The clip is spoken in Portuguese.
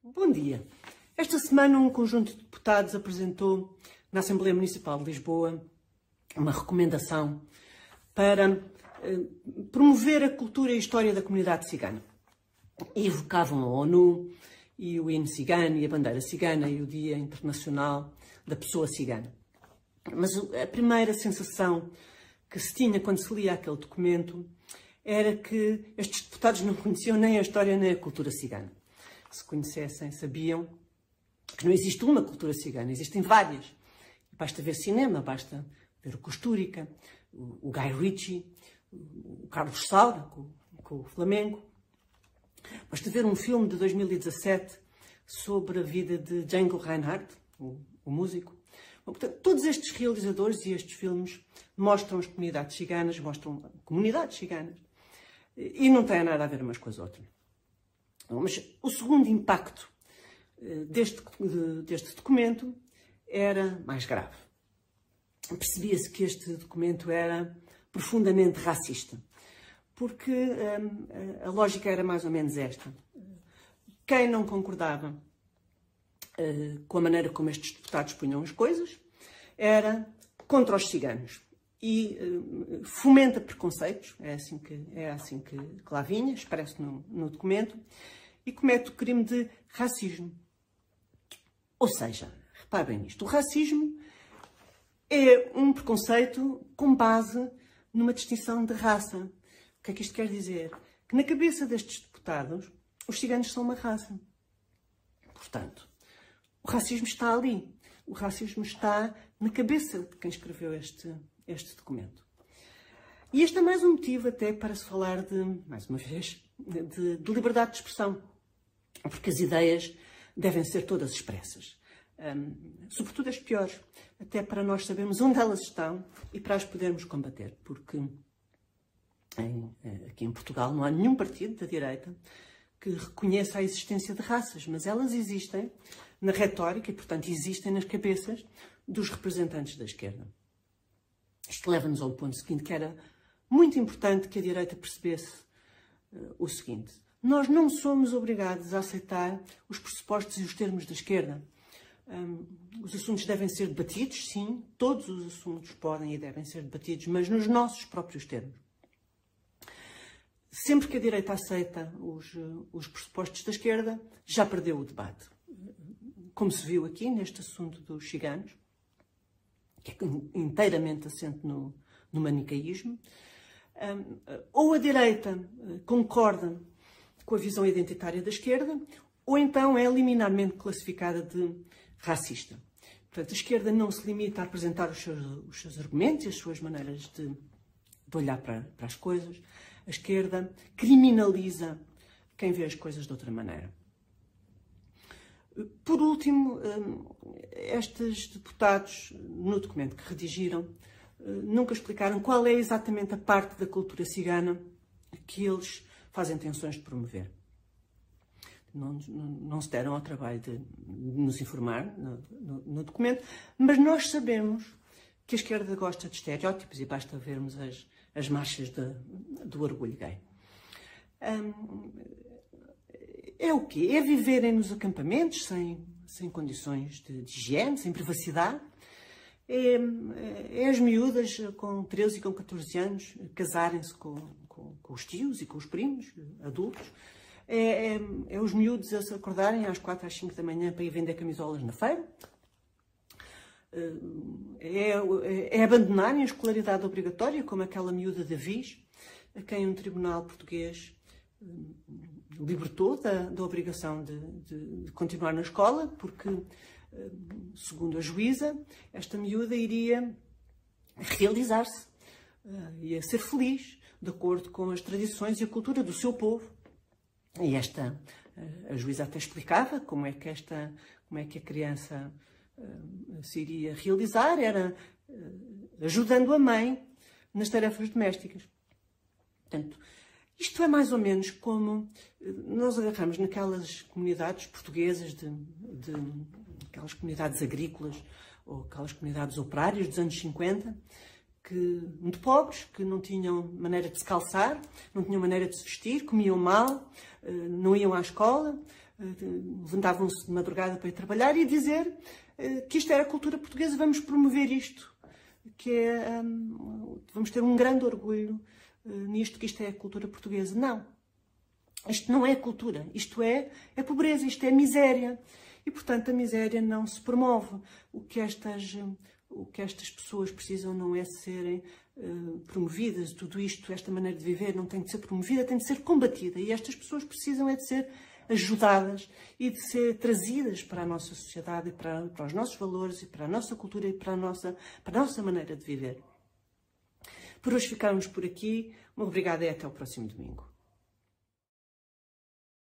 Bom dia. Esta semana um conjunto de deputados apresentou na Assembleia Municipal de Lisboa uma recomendação para eh, promover a cultura e a história da comunidade cigana. E evocavam a ONU e o hino cigano e a bandeira cigana e o Dia Internacional da Pessoa Cigana. Mas a primeira sensação que se tinha quando se lia aquele documento era que estes deputados não conheciam nem a história nem a cultura cigana. Se conhecessem, sabiam que não existe uma cultura cigana, existem várias. Basta ver cinema, basta ver o Costúrica, o Guy Ritchie, o Carlos Saura, com, com o Flamengo. Basta ver um filme de 2017 sobre a vida de Django Reinhardt, o, o músico. Bom, portanto, todos estes realizadores e estes filmes mostram as comunidades ciganas, mostram comunidades ciganas, e não têm nada a ver umas com as outras. Mas o segundo impacto eh, deste, deste documento era mais grave. Percebia-se que este documento era profundamente racista, porque hum, a lógica era mais ou menos esta. Quem não concordava uh, com a maneira como estes deputados punham as coisas era contra os ciganos e uh, fomenta preconceitos, é assim que, é assim que, que lá vinha, expresso no, no documento, e comete o crime de racismo. Ou seja, reparem nisto, o racismo é um preconceito com base numa distinção de raça. O que é que isto quer dizer? Que na cabeça destes deputados, os ciganos são uma raça. Portanto, o racismo está ali. O racismo está na cabeça de quem escreveu este, este documento. E este é mais um motivo até para se falar de, mais uma vez, de, de liberdade de expressão. Porque as ideias devem ser todas expressas. Um, sobretudo as piores, até para nós sabermos onde elas estão e para as podermos combater. Porque em, eh, aqui em Portugal não há nenhum partido da direita que reconheça a existência de raças, mas elas existem na retórica e, portanto, existem nas cabeças dos representantes da esquerda. Isto leva-nos ao ponto seguinte, que era muito importante que a direita percebesse uh, o seguinte. Nós não somos obrigados a aceitar os pressupostos e os termos da esquerda. Um, os assuntos devem ser debatidos, sim, todos os assuntos podem e devem ser debatidos, mas nos nossos próprios termos. Sempre que a direita aceita os, os pressupostos da esquerda, já perdeu o debate. Como se viu aqui neste assunto dos ciganos, que é inteiramente assente no, no manicaísmo, ou a direita eh, concorda com a visão identitária da esquerda, ou então é liminarmente classificada de racista. Portanto, a esquerda não se limita a apresentar os seus, os seus argumentos e as suas maneiras de, de olhar para, para as coisas. A esquerda criminaliza quem vê as coisas de outra maneira. Por último, hum, estes deputados, no documento que redigiram, hum, nunca explicaram qual é exatamente a parte da cultura cigana que eles fazem intenções de promover. Não, não, não se deram ao trabalho de, nos informar no, no, no, documento, mas nós sabemos que a esquerda gosta de estereótipos e basta vermos as, as marchas de, do orgulho gay. Hum, é o quê? É viverem nos acampamentos sem, sem condições de, de higiene, sem privacidade. É, é, as miúdas com 13 e com 14 anos casarem-se com, com, com, os tios e com os primos adultos. É, é, é, os miúdos a se acordarem às 4 às 5 da manhã para ir vender camisolas na feira. É, é, é abandonarem a escolaridade obrigatória, como aquela miúda de Viz, a quem um tribunal português libertou da, da obrigação de, de, de, continuar na escola, porque, hum, segundo a juíza, esta miúda iria realizar-se, uh, ia ser feliz, de acordo com as tradições e a cultura do seu povo. E esta, a juíza até explicava como é que esta, como é que a criança se iria realizar, era ajudando a mãe nas tarefas domésticas. Portanto, isto é mais ou menos como nós agarramos naquelas comunidades portuguesas, de, de aquelas comunidades agrícolas ou aquelas comunidades operárias dos anos 50, que, muito pobres, que não tinham maneira de se calçar, não tinham maneira de se vestir, comiam mal, eh, não iam à escola, levantavam-se de madrugada para ir trabalhar e dizer que isto era a cultura portuguesa, vamos promover isto, que é, um, vamos ter um grande orgulho nisto, que isto é cultura portuguesa. Não. Isto não é cultura, isto é, é pobreza, isto é miséria. E, portanto, a miséria não se promove. O que estas, o que estas pessoas precisam não é serem uh, promovidas, tudo isto, esta maneira de viver não tem de ser promovida, tem de ser combatida. E estas pessoas precisam é de ser ajudadas e de ser trazidas para a nossa sociedade, para, para os nossos valores, e para a nossa cultura e para a nossa, para a nossa maneira de viver. Por hoje ficamos por aqui. Uma obrigada e até o próximo domingo.